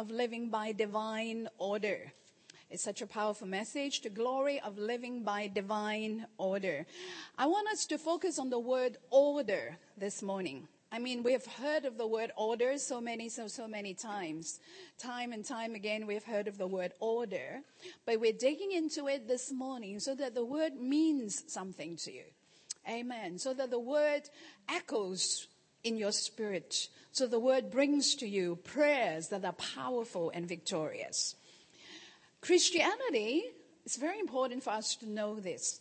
of living by divine order. It's such a powerful message, the glory of living by divine order. I want us to focus on the word order this morning. I mean, we have heard of the word order so many, so, so many times. Time and time again, we've heard of the word order. But we're digging into it this morning so that the word means something to you. Amen. So that the word echoes in your spirit. So the word brings to you prayers that are powerful and victorious. Christianity, it's very important for us to know this.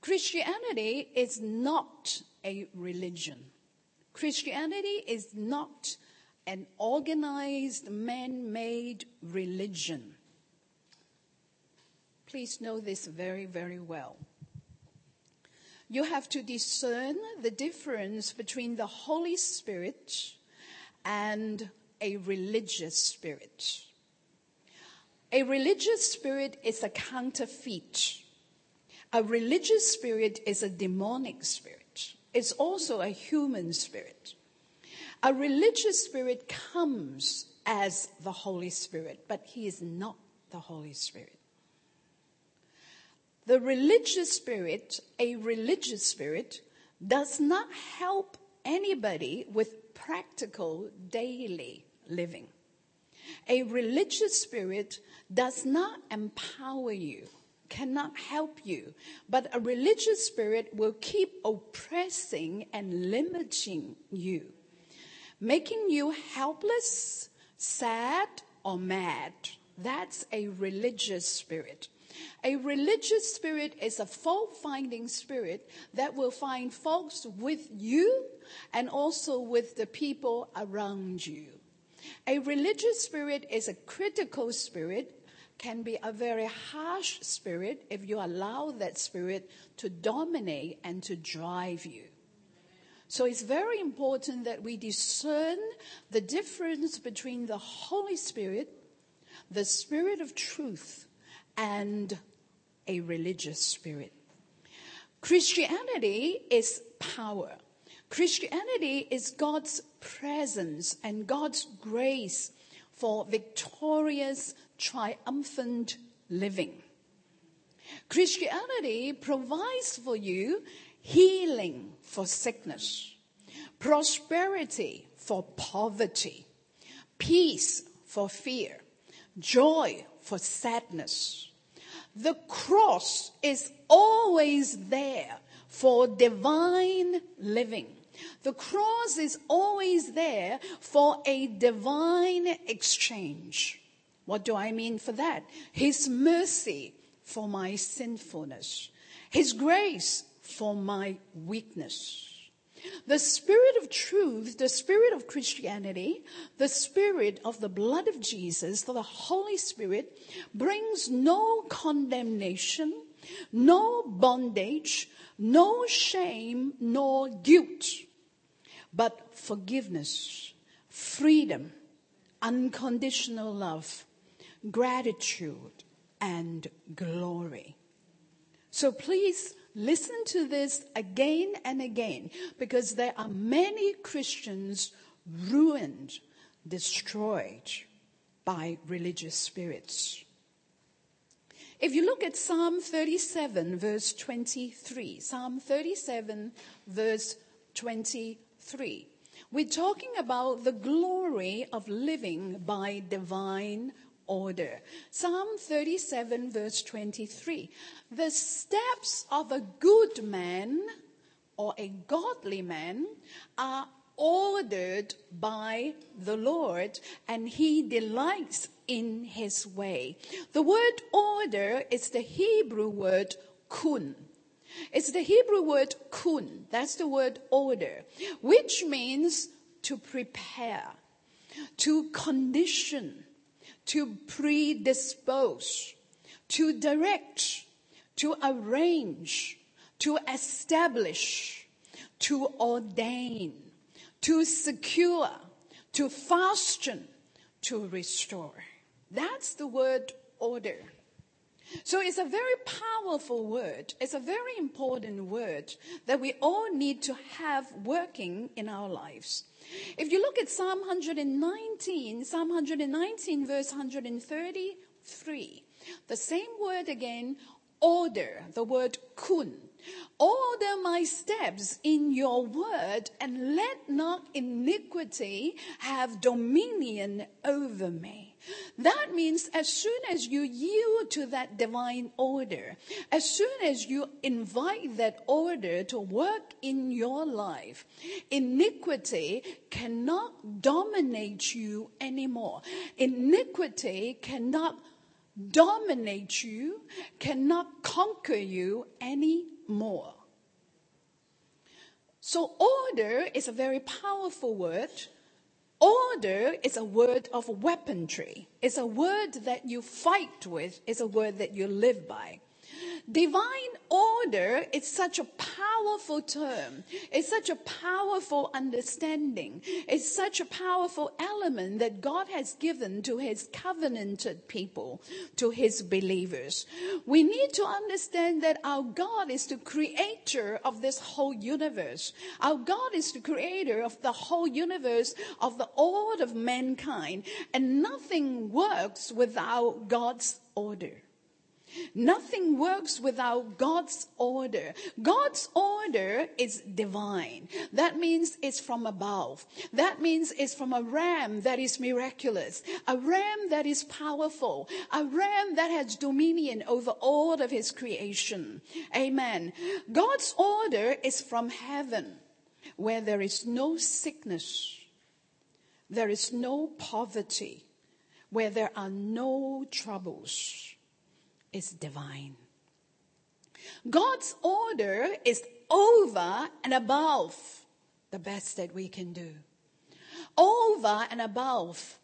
Christianity is not a religion. Christianity is not an organized man made religion. Please know this very, very well. You have to discern the difference between the Holy Spirit and a religious spirit. A religious spirit is a counterfeit. A religious spirit is a demonic spirit. It's also a human spirit. A religious spirit comes as the Holy Spirit, but he is not the Holy Spirit. The religious spirit, a religious spirit, does not help anybody with practical daily living. A religious spirit does not empower you, cannot help you, but a religious spirit will keep oppressing and limiting you, making you helpless, sad, or mad. That's a religious spirit. A religious spirit is a fault finding spirit that will find faults with you and also with the people around you. A religious spirit is a critical spirit, can be a very harsh spirit if you allow that spirit to dominate and to drive you. So it's very important that we discern the difference between the Holy Spirit, the Spirit of truth, and a religious spirit. Christianity is power. Christianity is God's presence and God's grace for victorious, triumphant living. Christianity provides for you healing for sickness, prosperity for poverty, peace for fear, joy for sadness. The cross is always there for divine living. The cross is always there for a divine exchange. What do I mean for that? His mercy for my sinfulness. His grace for my weakness. The spirit of truth, the spirit of Christianity, the spirit of the blood of Jesus, the Holy Spirit brings no condemnation, no bondage, no shame, nor guilt but forgiveness, freedom, unconditional love, gratitude, and glory. So please listen to this again and again because there are many Christians ruined, destroyed by religious spirits. If you look at Psalm 37 verse 23, Psalm 37 verse 23, We're talking about the glory of living by divine order. Psalm 37 verse 23. The steps of a good man or a godly man are ordered by the Lord and he delights in his way. The word order is the Hebrew word kun. It's the Hebrew word kun. That's the word order, which means to prepare, to condition, to predispose, to direct, to arrange, to establish, to ordain, to secure, to fasten, to restore. That's the word order. So it's a very powerful word. It's a very important word that we all need to have working in our lives. If you look at Psalm 119, Psalm 119 verse 133, the same word again, order, the word kun. Order my steps in your word and let not iniquity have dominion over me. That means as soon as you yield to that divine order, as soon as you invite that order to work in your life, iniquity cannot dominate you anymore. Iniquity cannot dominate you, cannot conquer you anymore. So, order is a very powerful word. Order is a word of weaponry. It's a word that you fight with. It's a word that you live by. Divine order is such a powerful term. It's such a powerful understanding. It's such a powerful element that God has given to his covenanted people, to his believers. We need to understand that our God is the creator of this whole universe. Our God is the creator of the whole universe, of the order of mankind, and nothing works without God's order. Nothing works without God's order. God's order is divine. That means it's from above. That means it's from a ram that is miraculous, a ram that is powerful, a ram that has dominion over all of his creation. Amen. God's order is from heaven where there is no sickness, there is no poverty, where there are no troubles is divine. God's order is over and above the best that we can do. Over and above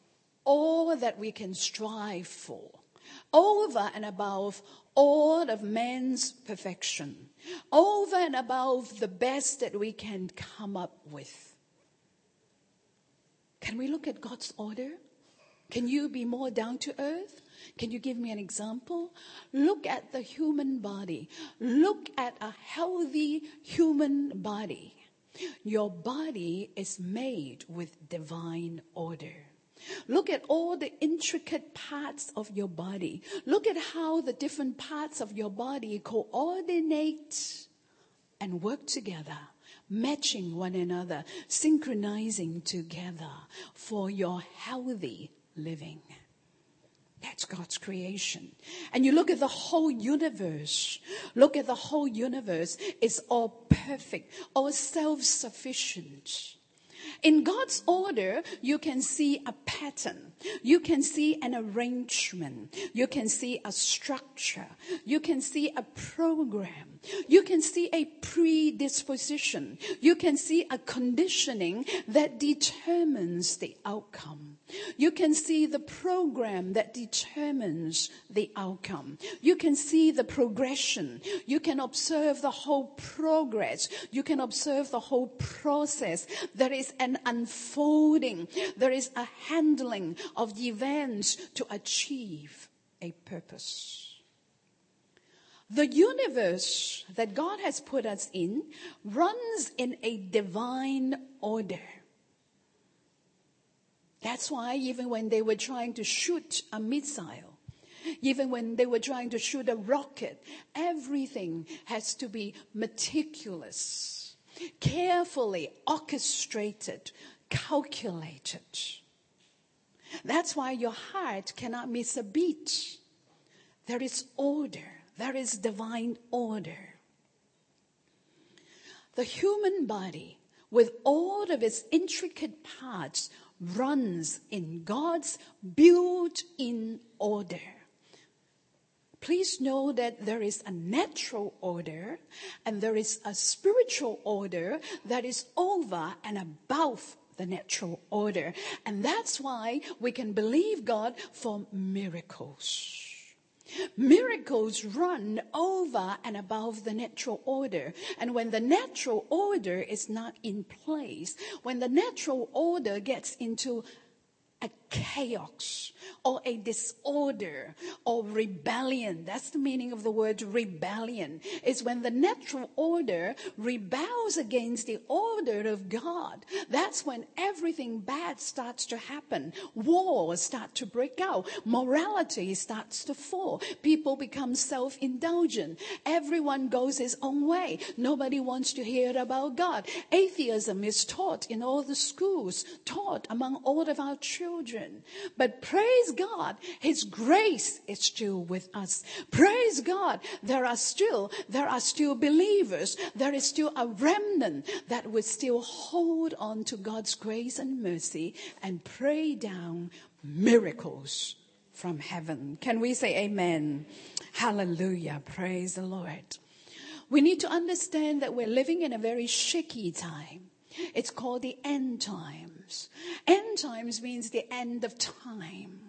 all that we can strive for. Over and above all of man's perfection. Over and above the best that we can come up with. Can we look at God's order? Can you be more down to earth? Can you give me an example? Look at the human body. Look at a healthy human body. Your body is made with divine order. Look at all the intricate parts of your body. Look at how the different parts of your body coordinate and work together, matching one another, synchronizing together for your healthy living. That's God's creation. And you look at the whole universe. Look at the whole universe. It's all perfect, all self sufficient. In God's order, you can see a pattern. You can see an arrangement. You can see a structure. You can see a program. You can see a predisposition. You can see a conditioning that determines the outcome. You can see the program that determines the outcome. You can see the progression. You can observe the whole progress. You can observe the whole process. There is an unfolding. There is a handling of the events to achieve a purpose. The universe that God has put us in runs in a divine order. That's why even when they were trying to shoot a missile, even when they were trying to shoot a rocket, everything has to be meticulous, carefully orchestrated, calculated. That's why your heart cannot miss a beat. There is order. There is divine order. The human body, with all of its intricate parts, runs in God's built in order. Please know that there is a natural order and there is a spiritual order that is over and above the natural order. And that's why we can believe God for miracles. Miracles run over and above the natural order. And when the natural order is not in place, when the natural order gets into a chaos or a disorder or rebellion. That's the meaning of the word rebellion. It's when the natural order rebels against the order of God. That's when everything bad starts to happen. Wars start to break out. Morality starts to fall. People become self-indulgent. Everyone goes his own way. Nobody wants to hear about God. Atheism is taught in all the schools, taught among all of our children. But praise God, His grace is still with us. Praise God, there are still, there are still believers. There is still a remnant that will still hold on to God's grace and mercy and pray down miracles from heaven. Can we say amen? Hallelujah. Praise the Lord. We need to understand that we're living in a very shaky time. It's called the end times. End times means the end of time.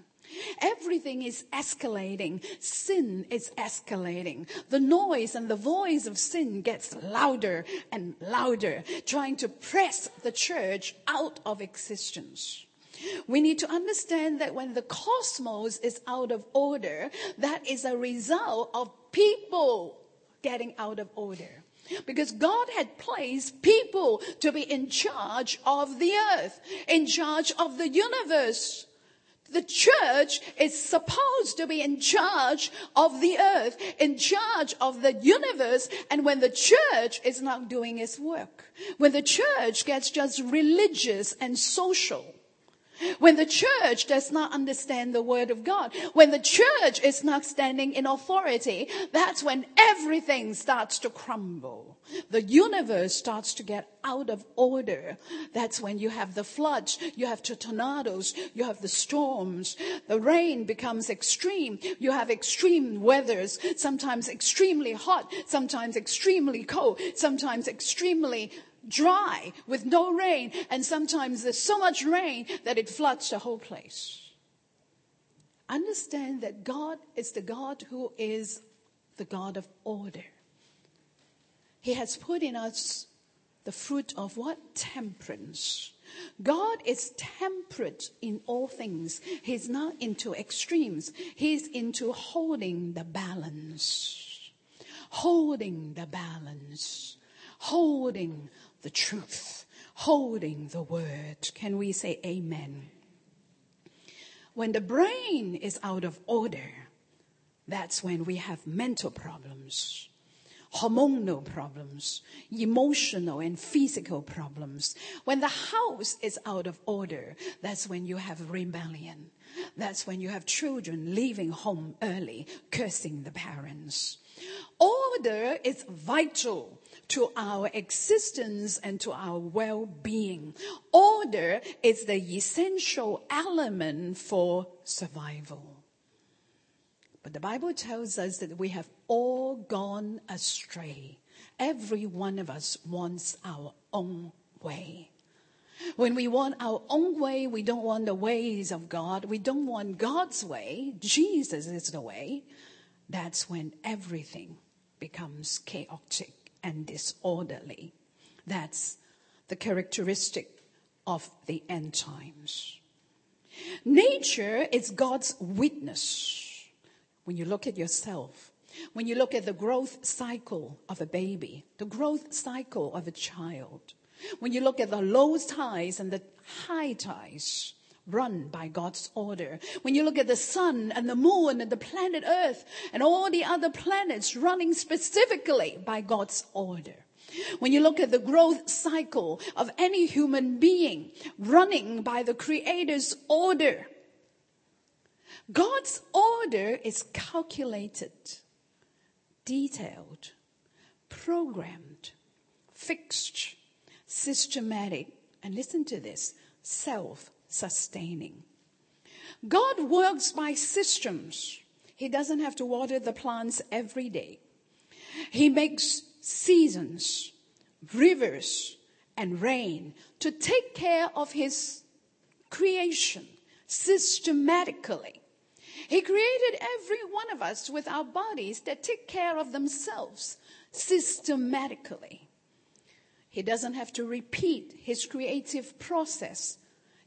Everything is escalating. Sin is escalating. The noise and the voice of sin gets louder and louder, trying to press the church out of existence. We need to understand that when the cosmos is out of order, that is a result of people getting out of order. Because God had placed people to be in charge of the earth, in charge of the universe. The church is supposed to be in charge of the earth, in charge of the universe. And when the church is not doing its work, when the church gets just religious and social, when the church does not understand the word of God, when the church is not standing in authority, that's when everything starts to crumble. The universe starts to get out of order. That's when you have the floods, you have the tornadoes, you have the storms. The rain becomes extreme. You have extreme weathers, sometimes extremely hot, sometimes extremely cold, sometimes extremely dry with no rain, and sometimes there's so much rain that it floods the whole place. Understand that God is the God who is the God of order. He has put in us the fruit of what? Temperance. God is temperate in all things. He's not into extremes. He's into holding the balance. Holding the balance. Holding the truth, holding the word. Can we say amen? When the brain is out of order, that's when we have mental problems, hormonal problems, emotional and physical problems. When the house is out of order, that's when you have rebellion. That's when you have children leaving home early, cursing the parents. Order is vital to our existence and to our well-being. Order is the essential element for survival. But the Bible tells us that we have all gone astray. Every one of us wants our own way. When we want our own way, we don't want the ways of God. We don't want God's way. Jesus is the way. That's when everything becomes chaotic and disorderly. That's the characteristic of the end times. Nature is God's witness. When you look at yourself, when you look at the growth cycle of a baby, the growth cycle of a child, when you look at the low tides and the high tides, run by God's order. When you look at the sun and the moon and the planet Earth and all the other planets running specifically by God's order. When you look at the growth cycle of any human being running by the Creator's order, God's order is calculated, detailed, programmed, fixed, systematic, and listen to this, self sustaining. God works by systems. He doesn't have to water the plants every day. He makes seasons, rivers, and rain to take care of his creation systematically. He created every one of us with our bodies that take care of themselves systematically. He doesn't have to repeat his creative process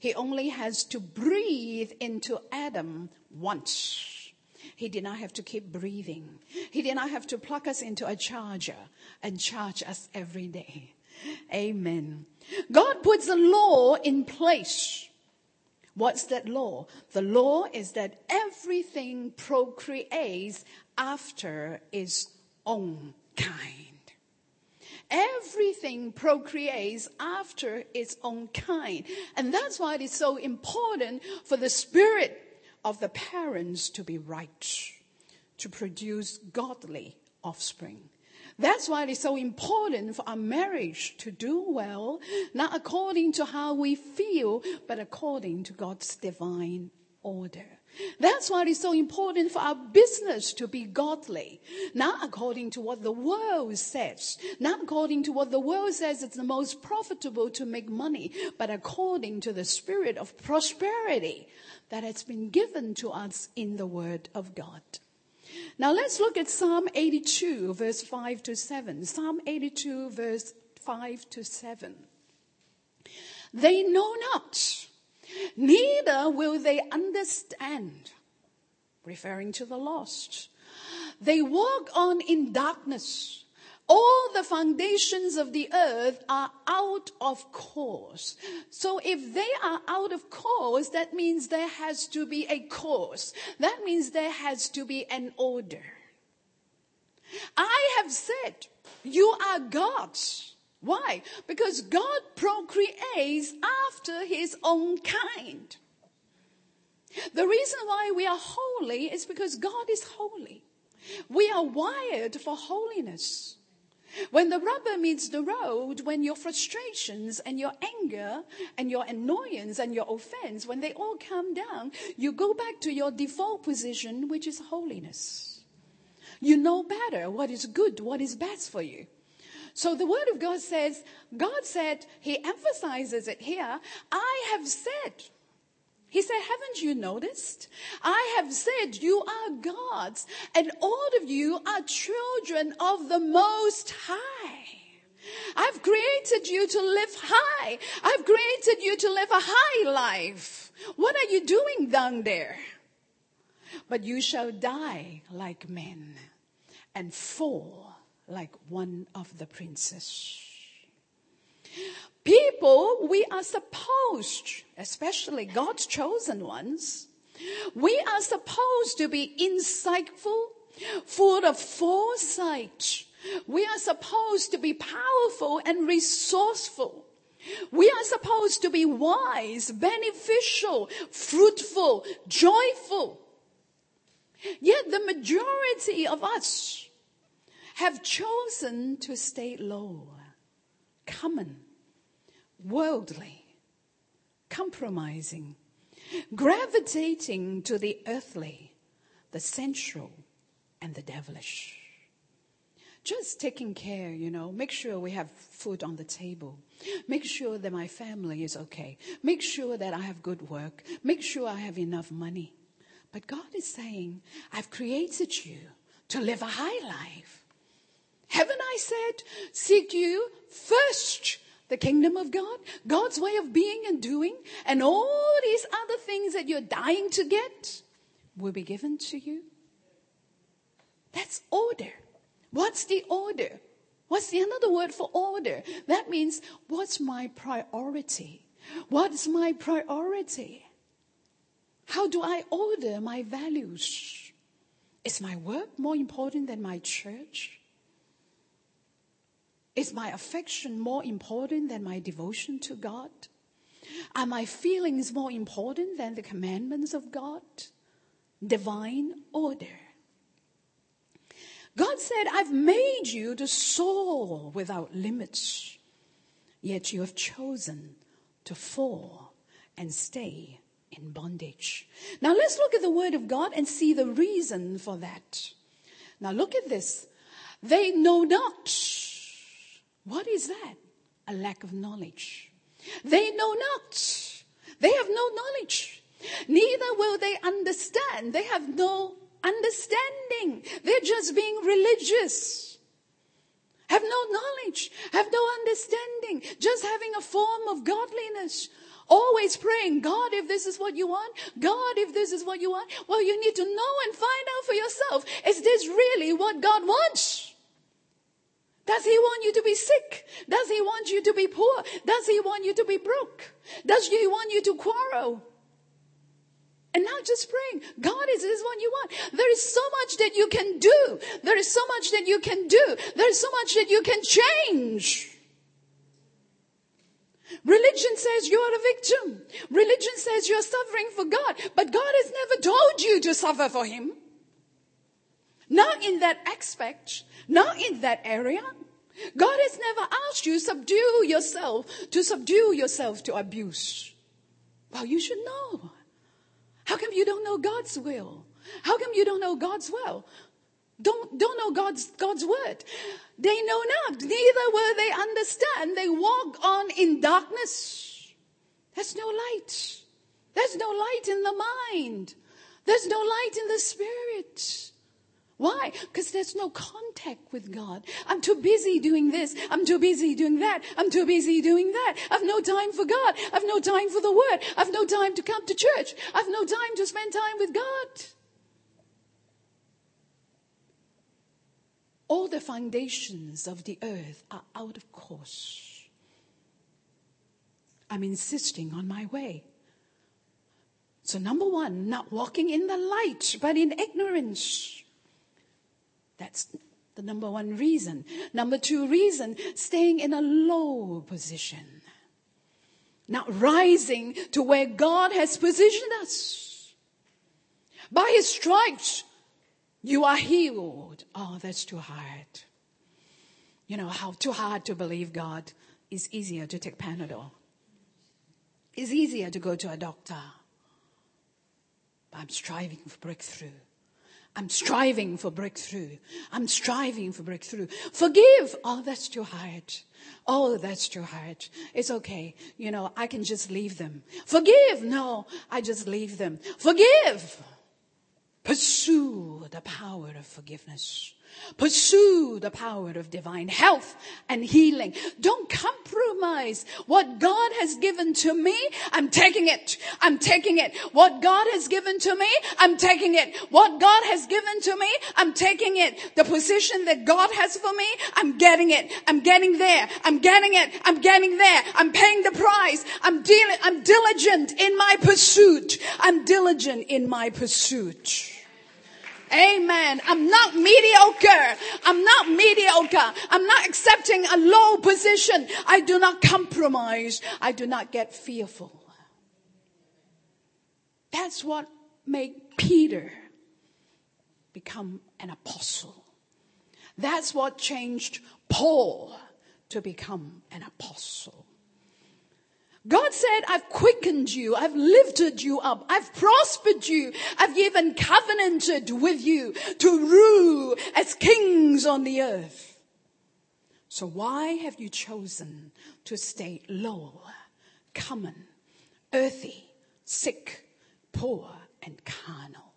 he only has to breathe into Adam once. He did not have to keep breathing. He did not have to plug us into a charger and charge us every day. Amen. God puts a law in place. What's that law? The law is that everything procreates after its own kind. Everything procreates after its own kind. And that's why it is so important for the spirit of the parents to be right, to produce godly offspring. That's why it's so important for our marriage to do well, not according to how we feel, but according to God's divine order. That's why it's so important for our business to be godly, not according to what the world says, not according to what the world says it's the most profitable to make money, but according to the spirit of prosperity that has been given to us in the Word of God. Now let's look at Psalm 82, verse 5 to 7. Psalm 82, verse 5 to 7. They know not, neither will they understand, referring to the lost. They walk on in darkness all the foundations of the earth are out of course. So if they are out of course, that means there has to be a course. That means there has to be an order. I have said, you are gods. Why? Because God procreates after his own kind. The reason why we are holy is because God is holy. We are wired for holiness. When the rubber meets the road, when your frustrations and your anger and your annoyance and your offense, when they all come down, you go back to your default position, which is holiness. You know better what is good, what is best for you. So the word of God says, God said, He emphasizes it here, I have said, he said, Haven't you noticed? I have said you are gods, and all of you are children of the Most High. I've created you to live high. I've created you to live a high life. What are you doing down there? But you shall die like men and fall like one of the princes. People, we are supposed, especially God's chosen ones, we are supposed to be insightful, full of foresight. We are supposed to be powerful and resourceful. We are supposed to be wise, beneficial, fruitful, joyful. Yet the majority of us have chosen to stay low, common, worldly, compromising, gravitating to the earthly, the sensual, and the devilish. Just taking care, you know, make sure we have food on the table. Make sure that my family is okay. Make sure that I have good work. Make sure I have enough money. But God is saying, I've created you to live a high life. Haven't I said, seek you first the kingdom of God, God's way of being and doing, and all these other things that you're dying to get will be given to you. That's order. What's the order? What's the another word for order? That means what's my priority? What's my priority? How do I order my values? Is my work more important than my church? Is my affection more important than my devotion to God? Are my feelings more important than the commandments of God? Divine order. God said, I've made you to soar without limits, yet you have chosen to fall and stay in bondage. Now let's look at the word of God and see the reason for that. Now look at this. They know not what is that? A lack of knowledge. They know not. They have no knowledge. Neither will they understand. They have no understanding. They're just being religious. Have no knowledge. Have no understanding. Just having a form of godliness. always praying, God, if this is what you want, God, if this is what you want, well, you need to know and find out for yourself. Is this really what God wants? Does he want you to be sick? Does he want you to be poor? Does he want you to be broke? Does he want you to quarrel? And not just praying. God, is this what you want? There is so much that you can do. There is so much that you can do. There is so much that you can change. Religion says you are a victim. Religion says you're suffering for God. But God has never told you to suffer for Him. Not in that aspect. Not in that area. God has never asked you subdue yourself to subdue yourself to abuse. Well, you should know. How come you don't know God's will? How come you don't know God's will? Don't, don't know God's, God's word. They know not, neither will they understand. They walk on in darkness. There's no light. There's no light in the mind. There's no light in the spirit. Why? Because there's no contact with God. I'm too busy doing this. I'm too busy doing that. I'm too busy doing that. I've no time for God. I've no time for the word. I've no time to come to church. I've no time to spend time with God. All the foundations of the earth are out of course. I'm insisting on my way. So, number one, not walking in the light, but in ignorance. That's the number one reason. Number two reason, staying in a low position. Not rising to where God has positioned us. By his stripes, you are healed. Oh, that's too hard. You know how too hard to believe God is easier to take Panadol. It's easier to go to a doctor. But I'm striving for breakthrough. I'm striving for breakthrough. I'm striving for breakthrough. Forgive. Oh, that's too hard. Oh, that's too hard. It's okay. You know, I can just leave them. Forgive. No, I just leave them. Forgive. Pursue the power of forgiveness. Pursue the power of divine health and healing. Don't compromise what God has given to me. I'm taking it. I'm taking it. What God has given to me, I'm taking it. What God has given to me, I'm taking it. The position that God has for me, I'm getting it. I'm getting there. I'm getting it. I'm getting there. I'm paying the price. I'm dealing, I'm diligent in my pursuit. I'm diligent in my pursuit. Amen. I'm not mediocre. I'm not mediocre. I'm not accepting a low position. I do not compromise. I do not get fearful. That's what made Peter become an apostle. That's what changed Paul to become an apostle. God said, I've quickened you. I've lifted you up. I've prospered you. I've even covenanted with you to rule as kings on the earth. So why have you chosen to stay low, common, earthy, sick, poor, and carnal?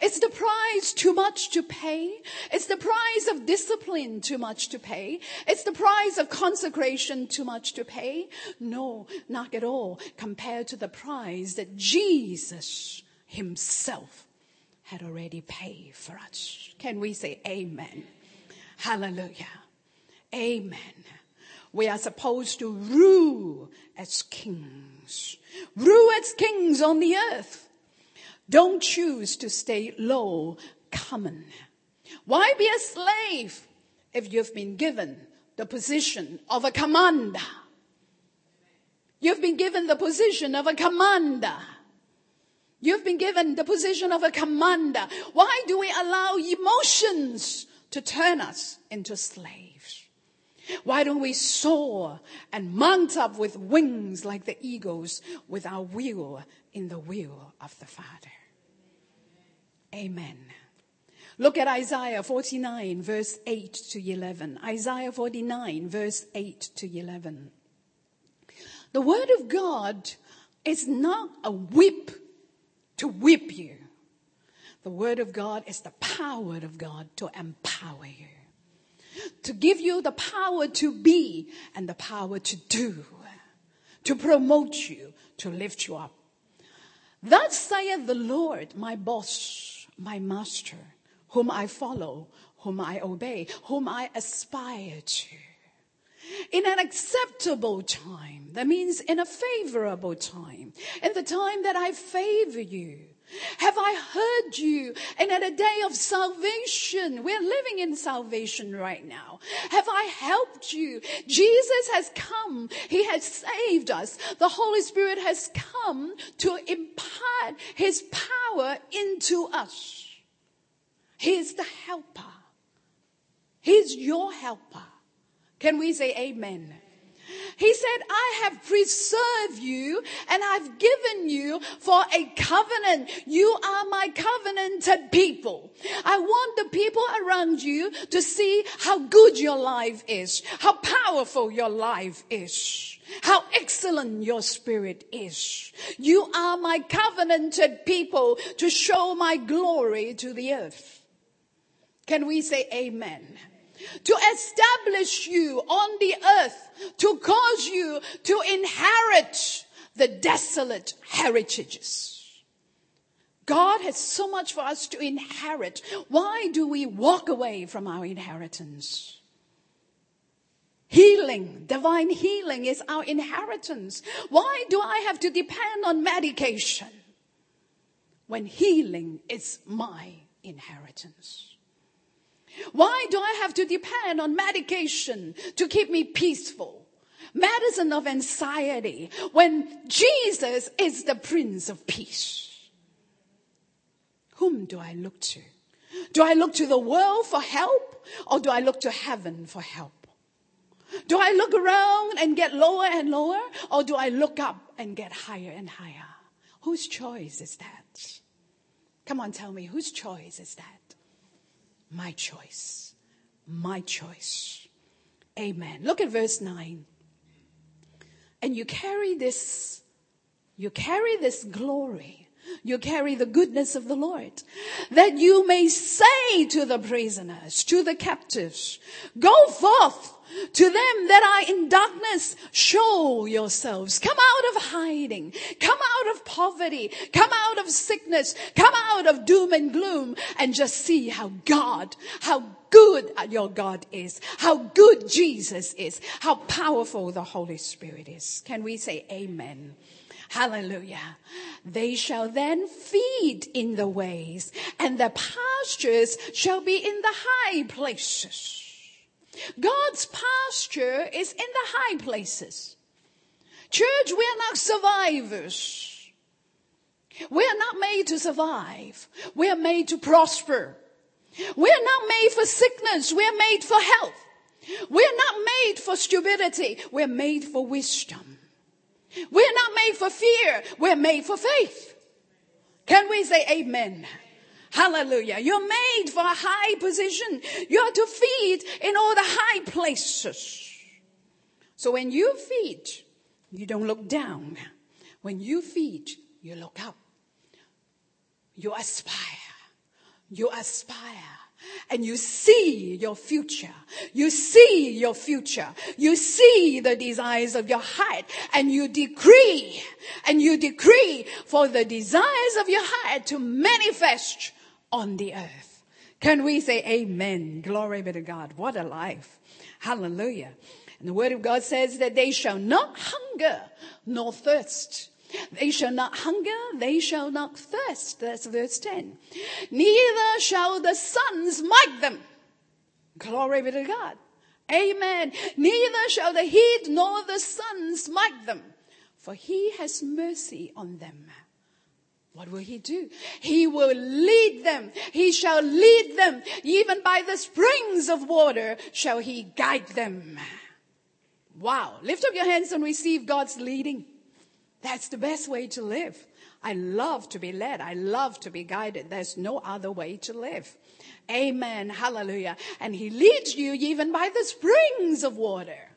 It's the price too much to pay. It's the price of discipline too much to pay. It's the price of consecration too much to pay. No, not at all compared to the price that Jesus himself had already paid for us. Can we say amen? Hallelujah. Amen. We are supposed to rule as kings. Rule as kings on the earth. Don't choose to stay low, common. Why be a slave if you've been given the position of a commander? You've been given the position of a commander. You've been given the position of a commander. Why do we allow emotions to turn us into slaves? Why don't we soar and mount up with wings like the eagles with our will in the will of the Father? Amen. Look at Isaiah 49 verse 8 to 11. Isaiah 49 verse 8 to 11. The word of God is not a whip to whip you. The word of God is the power of God to empower you. To give you the power to be and the power to do. to promote you, to lift you up. Thus saith the Lord, my boss, my master, whom I follow, whom I obey, whom I aspire to. In an acceptable time, that means in a favorable time, in the time that I favor you. Have I heard you? And at a day of salvation, we're living in salvation right now. Have I helped you? Jesus has come. He has saved us. The Holy Spirit has come to impart His power into us. He is the helper. He's your helper. Can we say amen? He said, I have preserved you and I've given you for a covenant. You are my covenanted people. I want the people around you to see how good your life is, how powerful your life is. How excellent your spirit is. You are my covenanted people to show my glory to the earth. Can we say amen? To establish you on the earth, to cause you to inherit the desolate heritages. God has so much for us to inherit. Why do we walk away from our inheritance? Healing, divine healing is our inheritance. Why do I have to depend on medication when healing is my inheritance? Why do I have to depend on medication to keep me peaceful? Medicine of anxiety when Jesus is the Prince of Peace. Whom do I look to? Do I look to the world for help or do I look to heaven for help? Do I look around and get lower and lower or do I look up and get higher and higher? Whose choice is that? Come on, tell me, whose choice is that? My choice. My choice. Amen. Look at verse 9. And you carry this, you carry this glory. You carry the goodness of the Lord. That you may say to the prisoners, to the captives, go forth to them that are in darkness, show yourselves. Come out of hiding. Come out of poverty. Come out of sickness. Come out of doom and gloom and just see how God, how good your God is, how good Jesus is, how powerful the Holy Spirit is. Can we say amen? Hallelujah. They shall then feed in the ways and the pastures shall be in the high places. God's pasture is in the high places. Church, we are not survivors. We are not made to survive. We are made to prosper. We are not made for sickness. We are made for health. We are not made for stupidity. We're made for wisdom. We're not made for fear. We're made for faith. Can we say amen? Hallelujah. You're made for a high position. You are to feed in all the high places. So when you feed, you don't look down. When you feed, you look up. You aspire. You aspire and you see your future. You see your future. You see the desires of your heart and you decree and you decree for the desires of your heart to manifest on the earth. Can we say amen? Glory be to God. What a life. Hallelujah. And the word of God says that they shall not hunger nor thirst. They shall not hunger, they shall not thirst. That's verse 10. Neither shall the sun smite them. Glory be to God. Amen. Neither shall the heat nor the sun smite them, for he has mercy on them. What will he do? He will lead them. He shall lead them. Even by the springs of water shall he guide them. Wow. Lift up your hands and receive God's leading. That's the best way to live. I love to be led. I love to be guided. There's no other way to live. Amen. Hallelujah. And he leads you even by the springs of water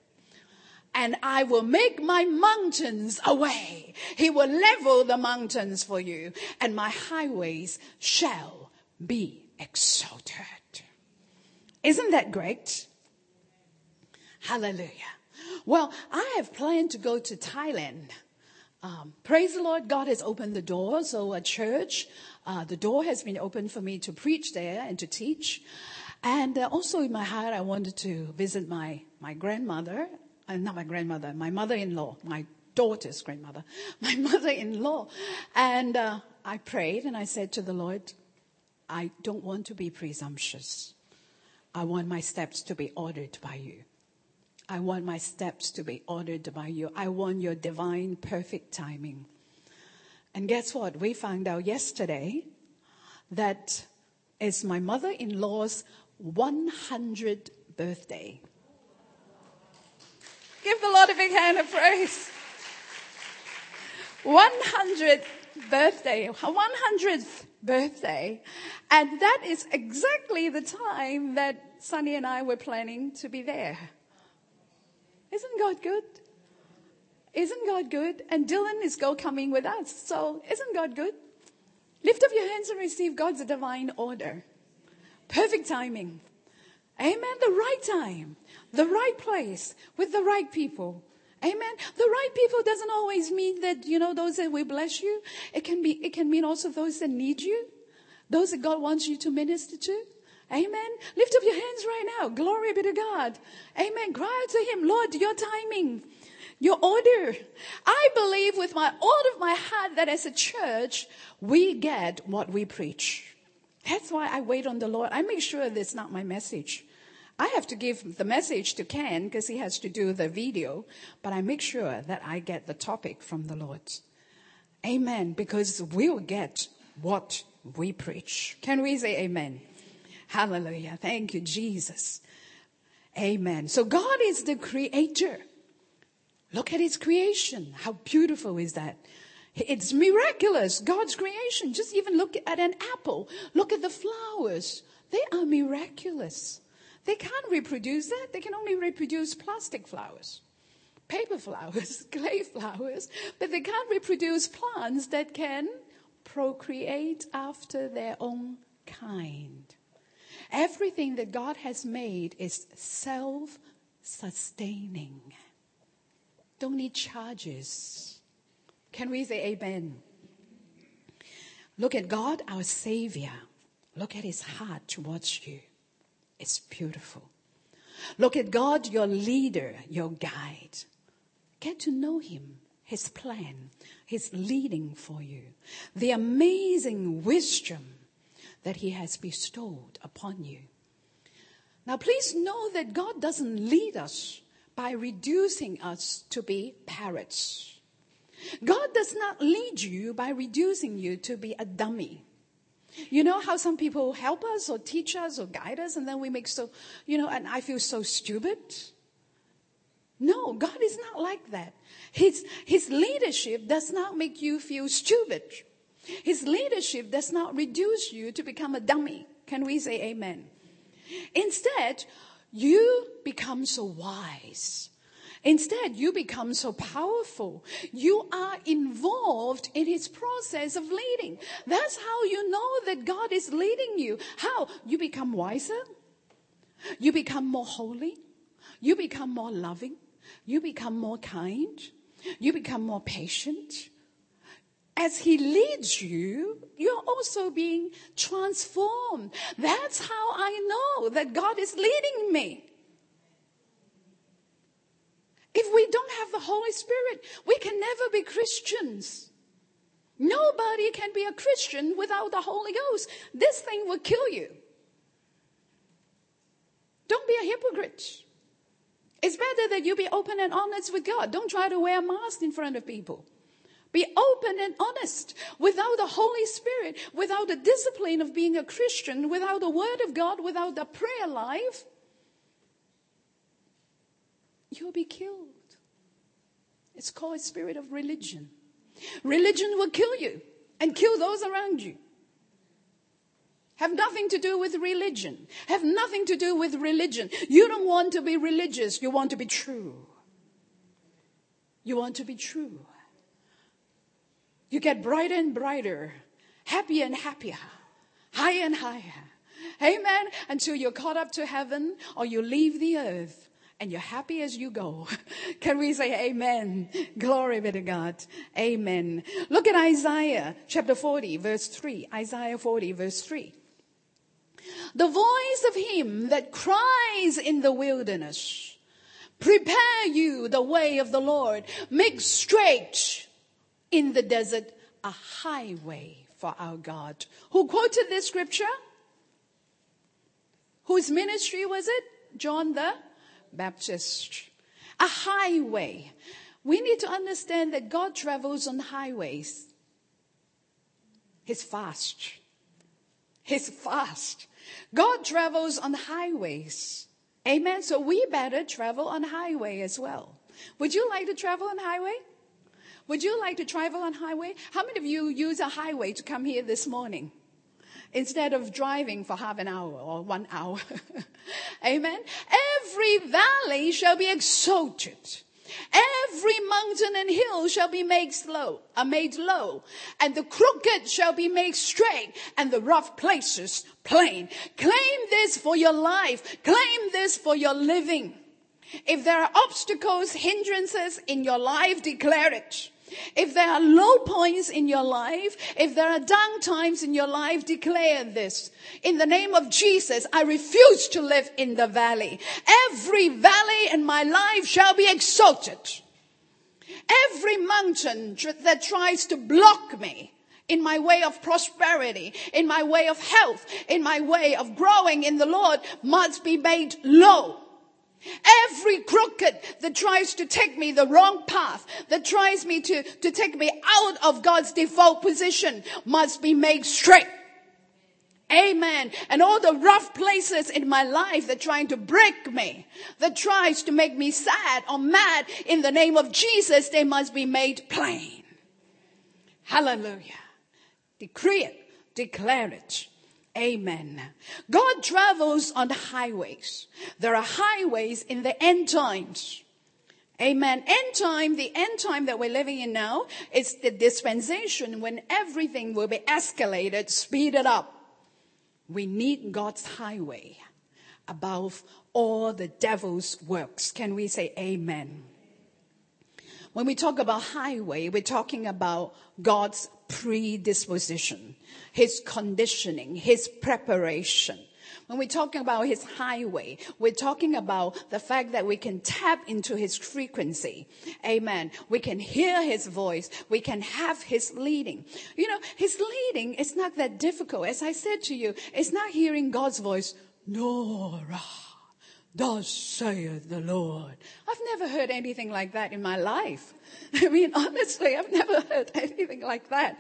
and I will make my mountains a way. He will level the mountains for you and my highways shall be exalted. Isn't that great? Hallelujah. Well, I have planned to go to Thailand. Um, praise the Lord, God has opened the door. So a church, uh, the door has been opened for me to preach there and to teach. And uh, also in my heart, I wanted to visit my, my grandmother, uh, not my grandmother, my mother-in-law, my daughter's grandmother, my mother-in-law. And uh, I prayed and I said to the Lord, I don't want to be presumptuous. I want my steps to be ordered by you. I want my steps to be ordered by you. I want your divine perfect timing. And guess what? We found out yesterday that it's my mother-in-law's 100th birthday. Give the Lord a big hand of praise. 100th birthday, 100th birthday. And that is exactly the time that Sunny and I were planning to be there. Isn't God good? Isn't God good? And Dylan is go coming with us. So isn't God good? Lift up your hands and receive God's divine order. Perfect timing. Amen. The right time, the right place, with the right people. Amen. The right people doesn't always mean that, you know, those that will bless you. It can be, it can mean also those that need you. Those that God wants you to minister to. Amen. Lift up your hands right now. Glory be to God. Amen. Cry to Him, Lord, your timing, your order. I believe with my all of my heart that as a church, we get what we preach. That's why I wait on the Lord. I make sure that's not my message. I have to give the message to Ken because he has to do the video, but I make sure that I get the topic from the Lord. Amen. Because we'll get what we preach. Can we say amen? Hallelujah. Thank you, Jesus. Amen. So God is the creator. Look at his creation. How beautiful is that? It's miraculous. God's creation. Just even look at an apple. Look at the flowers. They are miraculous. They can't reproduce that. They can only reproduce plastic flowers, paper flowers, clay flowers, but they can't reproduce plants that can procreate after their own kind. Everything that God has made is self sustaining. Don't need charges. Can we say amen? Look at God, our Savior. Look at His heart towards you. It's beautiful. Look at God, your leader, your guide. Get to know Him, His plan, His leading for you, the amazing wisdom that He has bestowed upon you. Now, please know that God doesn't lead us by reducing us to be parrots. God does not lead you by reducing you to be a dummy. You know how some people help us or teach us or guide us and then we make so, you know, and I feel so stupid? No, God is not like that. His, his leadership does not make you feel stupid. His leadership does not reduce you to become a dummy. Can we say amen? Instead, you become so wise. Instead, you become so powerful. You are involved in his process of leading. That's how you know that God is leading you. How? You become wiser. You become more holy. You become more loving. You become more kind. You become more patient as he leads you, you're also being transformed. That's how I know that God is leading me. If we don't have the Holy Spirit, we can never be Christians. Nobody can be a Christian without the Holy Ghost. This thing will kill you. Don't be a hypocrite. It's better that you be open and honest with God. Don't try to wear a mask in front of people. Be open and honest. Without the Holy Spirit, without the discipline of being a Christian, without the Word of God, without the prayer life, you'll be killed. It's called spirit of religion. Religion will kill you and kill those around you. Have nothing to do with religion. Have nothing to do with religion. You don't want to be religious. You want to be true. You want to be true. You get brighter and brighter, happier and happier, higher and higher. Amen. Until you're caught up to heaven or you leave the earth and you're happy as you go. Can we say amen? Glory be to God. Amen. Look at Isaiah chapter 40 verse 3. Isaiah 40 verse 3. The voice of him that cries in the wilderness, prepare you the way of the Lord, make straight in the desert a highway for our God. Who quoted this scripture? Whose ministry was it? John the Baptist. A highway. We need to understand that God travels on highways. He's fast. He's fast. God travels on highways. Amen. So we better travel on highway as well. Would you like to travel on highway? Would you like to travel on highway? How many of you use a highway to come here this morning? Instead of driving for half an hour or one hour. Amen. Every valley shall be exalted. Every mountain and hill shall be made slow, are made low, and the crooked shall be made straight, and the rough places plain. Claim this for your life. Claim this for your living. If there are obstacles, hindrances in your life, declare it. If there are low points in your life, if there are down times in your life, declare this. In the name of Jesus, I refuse to live in the valley. Every valley in my life shall be exalted. Every mountain that tries to block me in my way of prosperity, in my way of health, in my way of growing in the Lord must be made low. Every crooked that tries to take me the wrong path, that tries me to, to take me out of God's default position must be made straight. Amen. And all the rough places in my life that trying to break me, that tries to make me sad or mad in the name of Jesus, they must be made plain. Hallelujah. Decree it, declare it. Amen. God travels on the highways. There are highways in the end times. Amen. End time, the end time that we're living in now is the dispensation when everything will be escalated, speeded up. We need God's highway above all the devil's works. Can we say amen? When we talk about highway, we're talking about God's predisposition, His conditioning, His preparation. When we're talking about his highway, we're talking about the fact that we can tap into his frequency. Amen. We can hear his voice. We can have his leading. You know, his leading is not that difficult. As I said to you, it's not hearing God's voice, Nora. Thus saith the Lord. I've never heard anything like that in my life. I mean, honestly, I've never heard anything like that.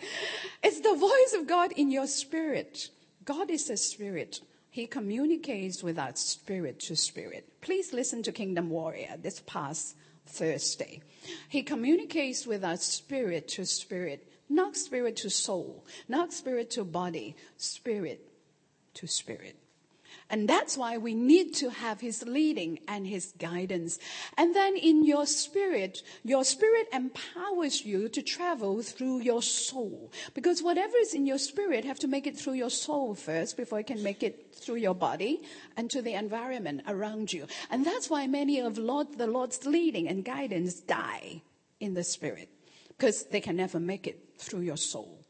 It's the voice of God in your spirit. God is a spirit. He communicates with us spirit to spirit. Please listen to Kingdom Warrior this past Thursday. He communicates with us spirit to spirit, not spirit to soul, not spirit to body, spirit to spirit. And that's why we need to have his leading and his guidance. And then in your spirit, your spirit empowers you to travel through your soul. Because whatever is in your spirit have to make it through your soul first before it can make it through your body and to the environment around you. And that's why many of Lord, the Lord's leading and guidance die in the spirit. Because they can never make it through your soul.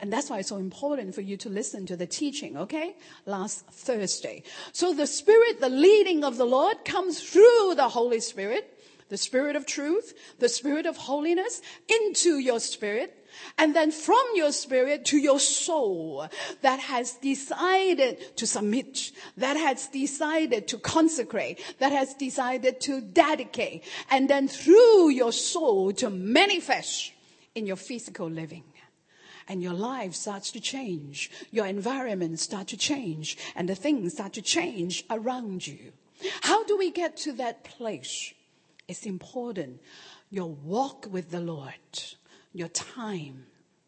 And that's why it's so important for you to listen to the teaching, okay? Last Thursday. So the Spirit, the leading of the Lord comes through the Holy Spirit, the Spirit of truth, the Spirit of holiness into your spirit. And then from your spirit to your soul that has decided to submit, that has decided to consecrate, that has decided to dedicate, and then through your soul to manifest in your physical living and your life starts to change. Your environment starts to change and the things start to change around you. How do we get to that place? It's important. Your walk with the Lord, your time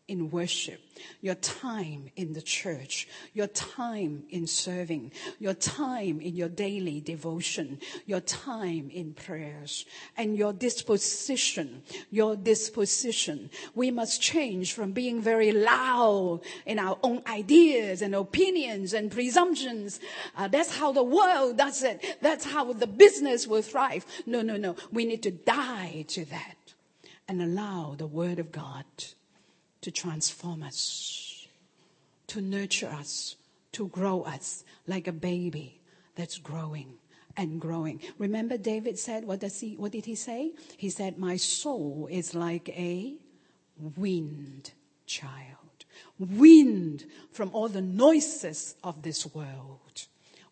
in worship, your time in the church, your time in serving, your time in your daily devotion, your time in prayers, and your disposition, your disposition. We must change from being very loud in our own ideas and opinions and presumptions. Uh, that's how the world does it. That's how the business will thrive. No, no, no. We need to die to that and allow the word of God to transform us, to nurture us, to grow us like a baby that's growing and growing. Remember David said, what does he, what did he say? He said, my soul is like a wind child. Wind from all the noises of this world.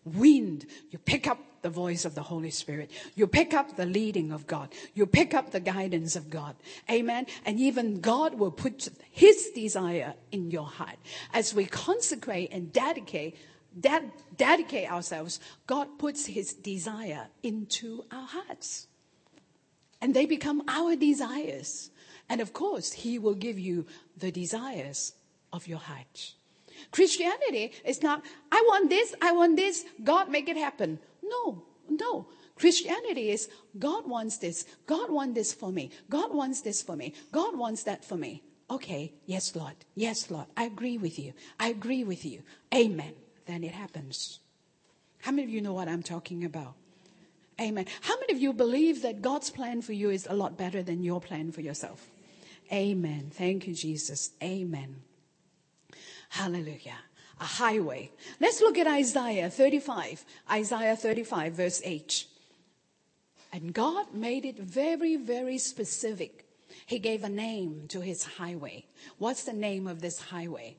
Wind. You pick up the voice of the Holy Spirit. You pick up the leading of God. You pick up the guidance of God. Amen. And even God will put His desire in your heart. As we consecrate and dedicate, ded- dedicate ourselves, God puts His desire into our hearts. And they become our desires. And of course, He will give you the desires of your heart. Christianity is not, I want this, I want this, God make it happen. No, no. Christianity is God wants this. God wants this for me. God wants this for me. God wants that for me. Okay, yes, Lord. Yes, Lord. I agree with you. I agree with you. Amen. Then it happens. How many of you know what I'm talking about? Amen. How many of you believe that God's plan for you is a lot better than your plan for yourself? Amen. Thank you, Jesus. Amen. Hallelujah a highway. Let's look at Isaiah 35. Isaiah 35, verse 8. And God made it very, very specific. He gave a name to his highway. What's the name of this highway?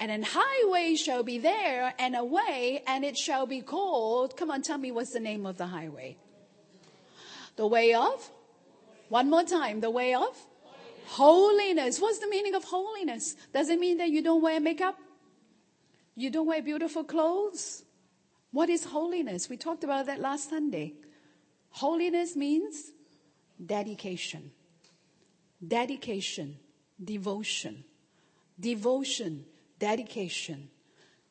And an highway shall be there and a way, and it shall be called. Come on, tell me what's the name of the highway? The way of? One more time. The way of? Holiness. What's the meaning of holiness? Does it mean that you don't wear makeup? You don't wear beautiful clothes? What is holiness? We talked about that last Sunday. Holiness means dedication. Dedication, devotion. Devotion, dedication.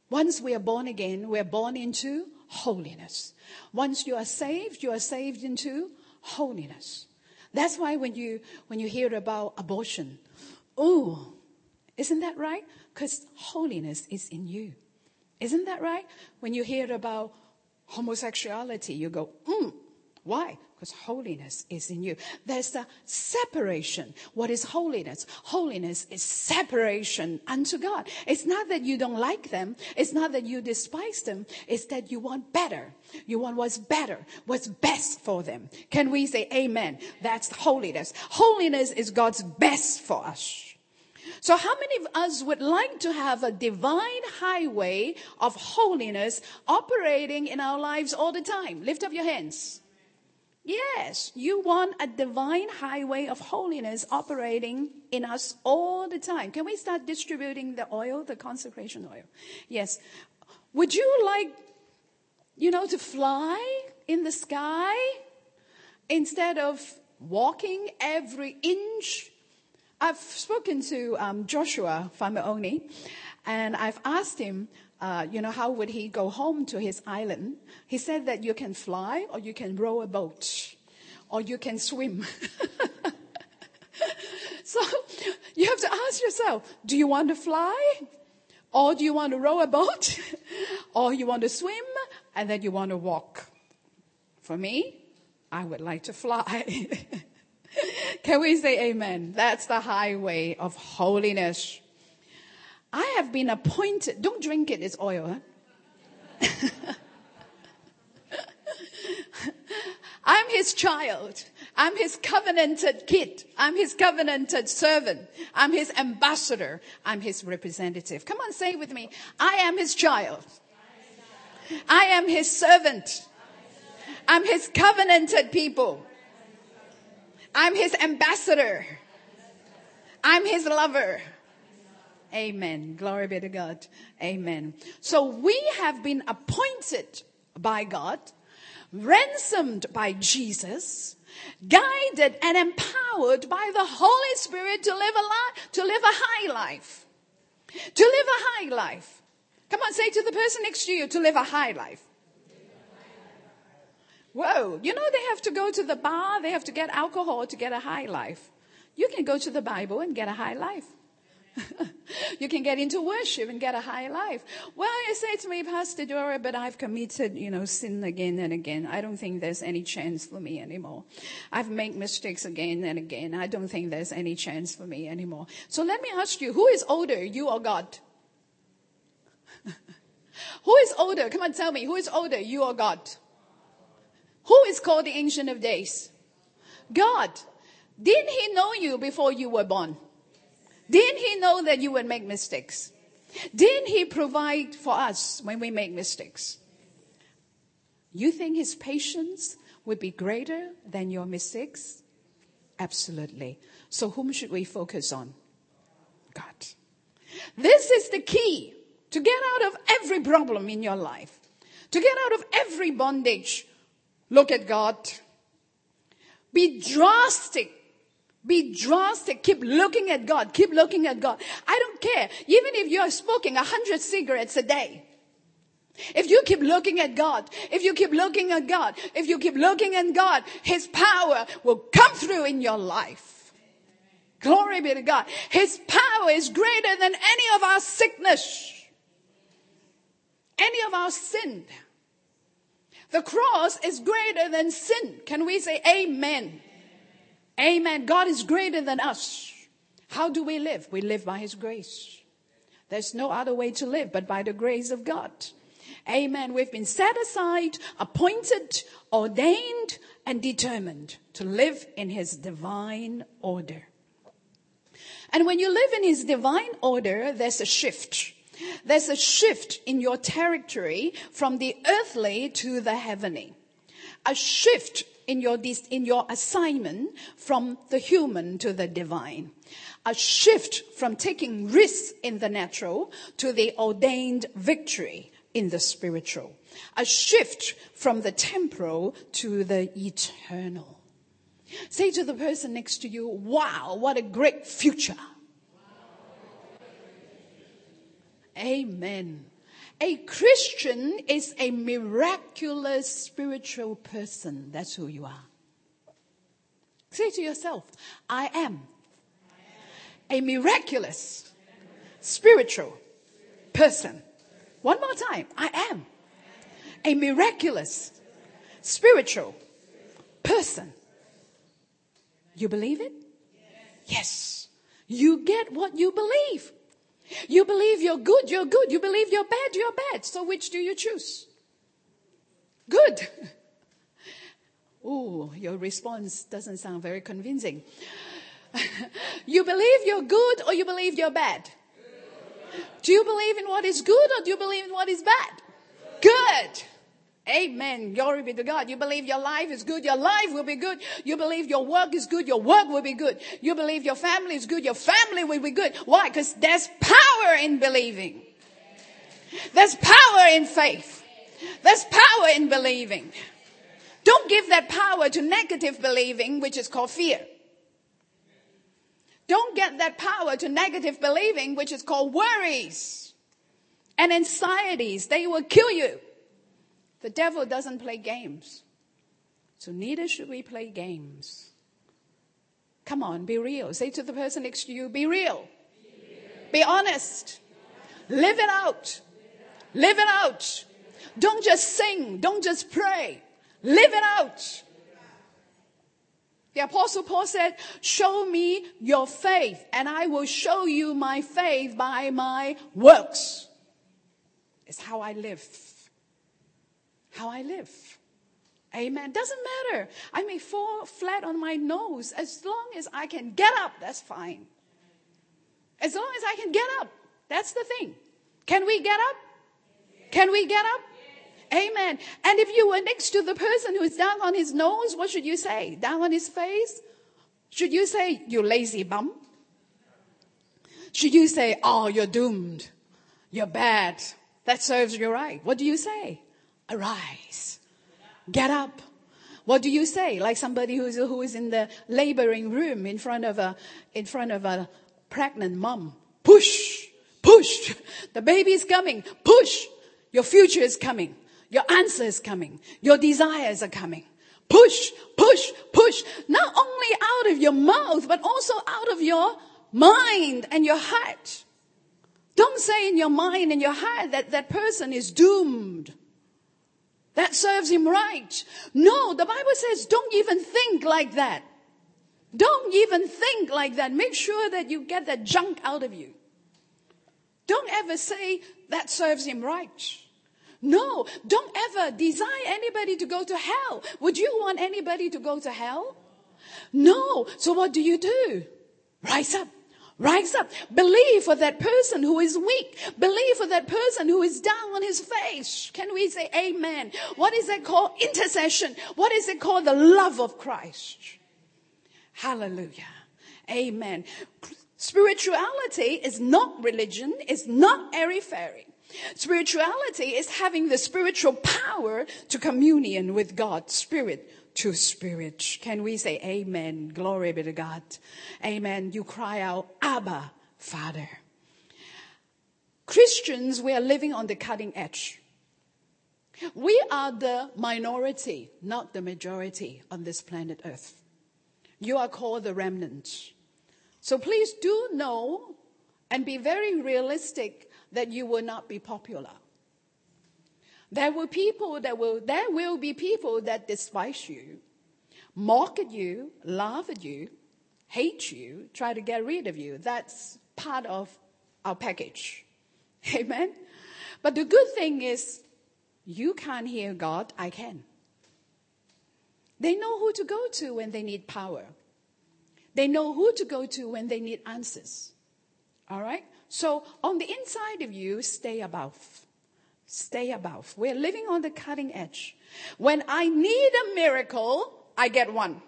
Once we are born again, we are born into holiness. Once you are saved, you are saved into holiness. That's why when you, when you hear about abortion, oh, isn't that right? Because holiness is in you. Isn't that right? When you hear about homosexuality, you go, hmm, why? Because holiness is in you. There's a separation. What is holiness? Holiness is separation unto God. It's not that you don't like them. It's not that you despise them. It's that you want better. You want what's better, what's best for them. Can we say amen? That's holiness. Holiness is God's best for us. So how many of us would like to have a divine highway of holiness operating in our lives all the time? Lift up your hands. Yes, you want a divine highway of holiness operating in us all the time. Can we start distributing the oil, the consecration oil? Yes. Would you like, you know, to fly in the sky instead of walking every inch I've spoken to um, Joshua Famaoni, and I've asked him, uh, you know, how would he go home to his island? He said that you can fly, or you can row a boat, or you can swim. so you have to ask yourself, do you want to fly? Or do you want to row a boat? or you want to swim and then you want to walk? For me, I would like to fly. Can we say amen? That's the highway of holiness. I have been appointed. Don't drink it, it's oil. Huh? I'm his child. I'm his covenanted kid. I'm his covenanted servant. I'm his ambassador. I'm his representative. Come on, say with me. I am his child. I am his servant. I'm his covenanted people. I'm his ambassador. I'm his lover. Amen. Glory be to God. Amen. So we have been appointed by God, ransomed by Jesus, guided and empowered by the Holy Spirit to live a life, to live a high life. To live a high life. Come on, say to the person next to you, to live a high life. Whoa, you know they have to go to the bar, they have to get alcohol to get a high life. You can go to the Bible and get a high life. you can get into worship and get a high life. Well, you say to me, Pastor Dora, but I've committed, you know, sin again and again. I don't think there's any chance for me anymore. I've made mistakes again and again. I don't think there's any chance for me anymore. So let me ask you, who is older, you or God? who is older? Come on, tell me, who is older, you or God? Who is called the Ancient of Days? God. Didn't He know you before you were born? Didn't He know that you would make mistakes? Didn't He provide for us when we make mistakes? You think His patience would be greater than your mistakes? Absolutely. So, whom should we focus on? God. This is the key to get out of every problem in your life, to get out of every bondage Look at God. Be drastic. Be drastic. Keep looking at God. Keep looking at God. I don't care. Even if you are smoking a hundred cigarettes a day. If you keep looking at God, if you keep looking at God, if you keep looking at God, His power will come through in your life. Glory be to God. His power is greater than any of our sickness, any of our sin. The cross is greater than sin. Can we say amen? Amen. God is greater than us. How do we live? We live by His grace. There's no other way to live but by the grace of God. Amen. We've been set aside, appointed, ordained, and determined to live in His divine order. And when you live in His divine order, there's a shift. There's a shift in your territory from the earthly to the heavenly. A shift in your, in your assignment from the human to the divine. A shift from taking risks in the natural to the ordained victory in the spiritual. A shift from the temporal to the eternal. Say to the person next to you, wow, what a great future. Amen. A Christian is a miraculous spiritual person. That's who you are. Say to yourself, I am a miraculous spiritual person. One more time. I am a miraculous spiritual person. You believe it? Yes. You get what you believe. You believe you're good, you're good. You believe you're bad, you're bad. So which do you choose? Good. Oh, your response doesn't sound very convincing. you believe you're good or you believe you're bad? Do you believe in what is good or do you believe in what is bad? Good. Amen. Glory be to God. You believe your life is good, your life will be good. You believe your work is good, your work will be good. You believe your family is good, your family will be good. Why? Because there's power in believing. There's power in faith. There's power in believing. Don't give that power to negative believing, which is called fear. Don't get that power to negative believing, which is called worries and anxieties. They will kill you. The devil doesn't play games. So neither should we play games. Come on, be real. Say to the person next to you, be real. Be, real. be honest. Live it out. Live it out. Don't just sing. Don't just pray. Live it out. The apostle Paul said, show me your faith and I will show you my faith by my works. It's how I live how I live. Amen. Doesn't matter. I may fall flat on my nose. As long as I can get up, that's fine. As long as I can get up, that's the thing. Can we get up? Can we get up? Amen. And if you were next to the person who's down on his nose, what should you say? Down on his face? Should you say, you lazy bum? Should you say, oh, you're doomed. You're bad. That serves you right. What do you say? Arise. Get up. What do you say? Like somebody who is, who is in the laboring room in front of a, in front of a pregnant mom. Push, push. The baby is coming. Push. Your future is coming. Your answer is coming. Your desires are coming. Push, push, push. Not only out of your mouth, but also out of your mind and your heart. Don't say in your mind and your heart that that person is doomed. That serves him right. No, the Bible says don't even think like that. Don't even think like that. Make sure that you get that junk out of you. Don't ever say that serves him right. No, don't ever desire anybody to go to hell. Would you want anybody to go to hell? No. So what do you do? Rise up. Rise up. Believe for that person who is weak. Believe for that person who is down on his face. Can we say amen? What is that called? Intercession. What is it called? The love of Christ. Hallelujah. Amen. Spirituality is not religion. It's not airy fairy. Spirituality is having the spiritual power to communion with God, spirit to spirit. Can we say amen? Glory be to God. Amen. You cry out, Abba, Father. Christians, we are living on the cutting edge. We are the minority, not the majority on this planet Earth. You are called the remnant. So please do know and be very realistic that you will not be popular. There will people that will, there will be people that despise you, mock at you, laugh at you, hate you, try to get rid of you. That's part of our package. Amen. But the good thing is, you can't hear God, I can. They know who to go to when they need power. They know who to go to when they need answers. All right? So on the inside of you, stay above. Stay above. We're living on the cutting edge. When I need a miracle, I get one.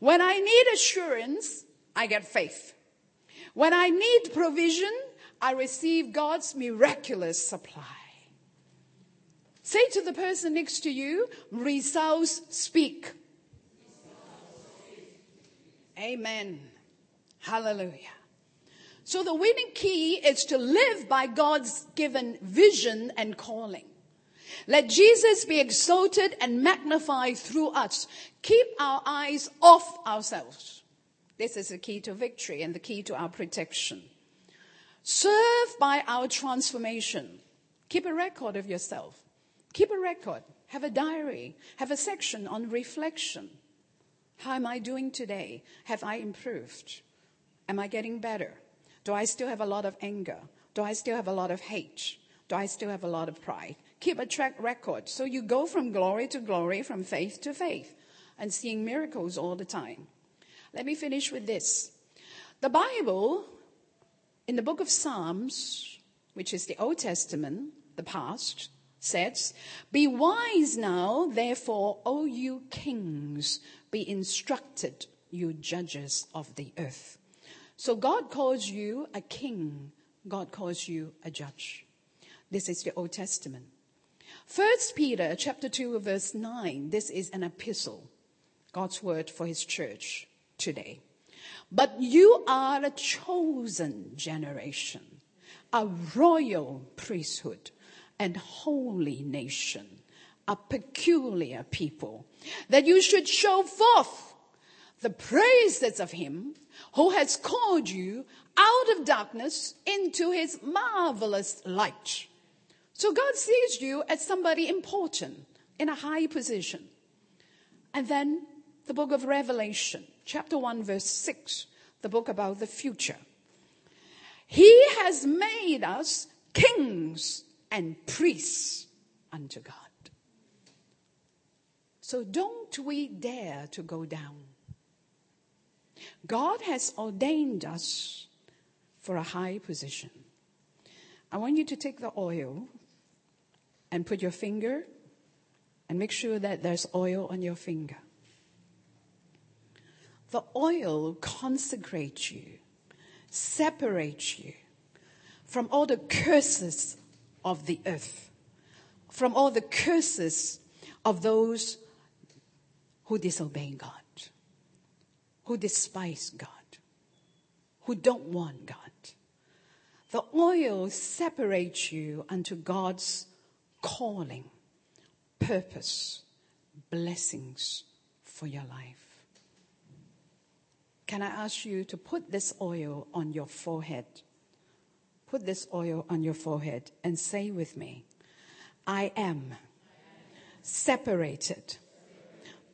When I need assurance, I get faith. When I need provision, I receive God's miraculous supply. Say to the person next to you, results speak. Amen. Hallelujah. So the winning key is to live by God's given vision and calling. Let Jesus be exalted and magnified through us. Keep our eyes off ourselves. This is the key to victory and the key to our protection. Serve by our transformation. Keep a record of yourself. Keep a record. Have a diary. Have a section on reflection. How am I doing today? Have I improved? Am I getting better? Do I still have a lot of anger? Do I still have a lot of hate? Do I still have a lot of pride? Keep a track record. So you go from glory to glory, from faith to faith, and seeing miracles all the time. Let me finish with this. The Bible, in the book of Psalms, which is the Old Testament, the past, says, Be wise now, therefore, O you kings, be instructed, you judges of the earth. So God calls you a king. God calls you a judge. This is the Old Testament. First Peter chapter 2 verse 9. This is an epistle. God's word for his church today. But you are a chosen generation, a royal priesthood and holy nation, a peculiar people, that you should show forth the praises of him who has called you out of darkness into his marvelous light. So God sees you as somebody important in a high position. And then the book of Revelation, chapter 1, verse 6, the book about the future. He has made us kings and priests unto God. So don't we dare to go down. God has ordained us for a high position. I want you to take the oil and put your finger and make sure that there's oil on your finger. The oil consecrates you, separates you from all the curses of the earth, from all the curses of those who disobey God, who despise God, who don't want God. The oil separates you unto God's calling, purpose, blessings for your life. Can I ask you to put this oil on your forehead? Put this oil on your forehead and say with me, I am separated,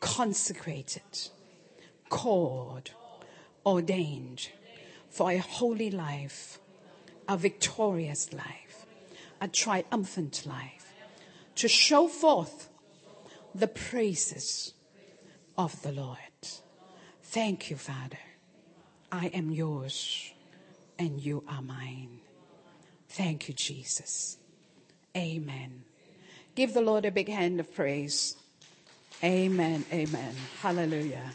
consecrated, called, ordained for a holy life, a victorious life, a triumphant life, to show forth the praises of the Lord. Thank you, Father. I am yours and you are mine. Thank you, Jesus. Amen. Give the Lord a big hand of praise. Amen. Amen. Hallelujah.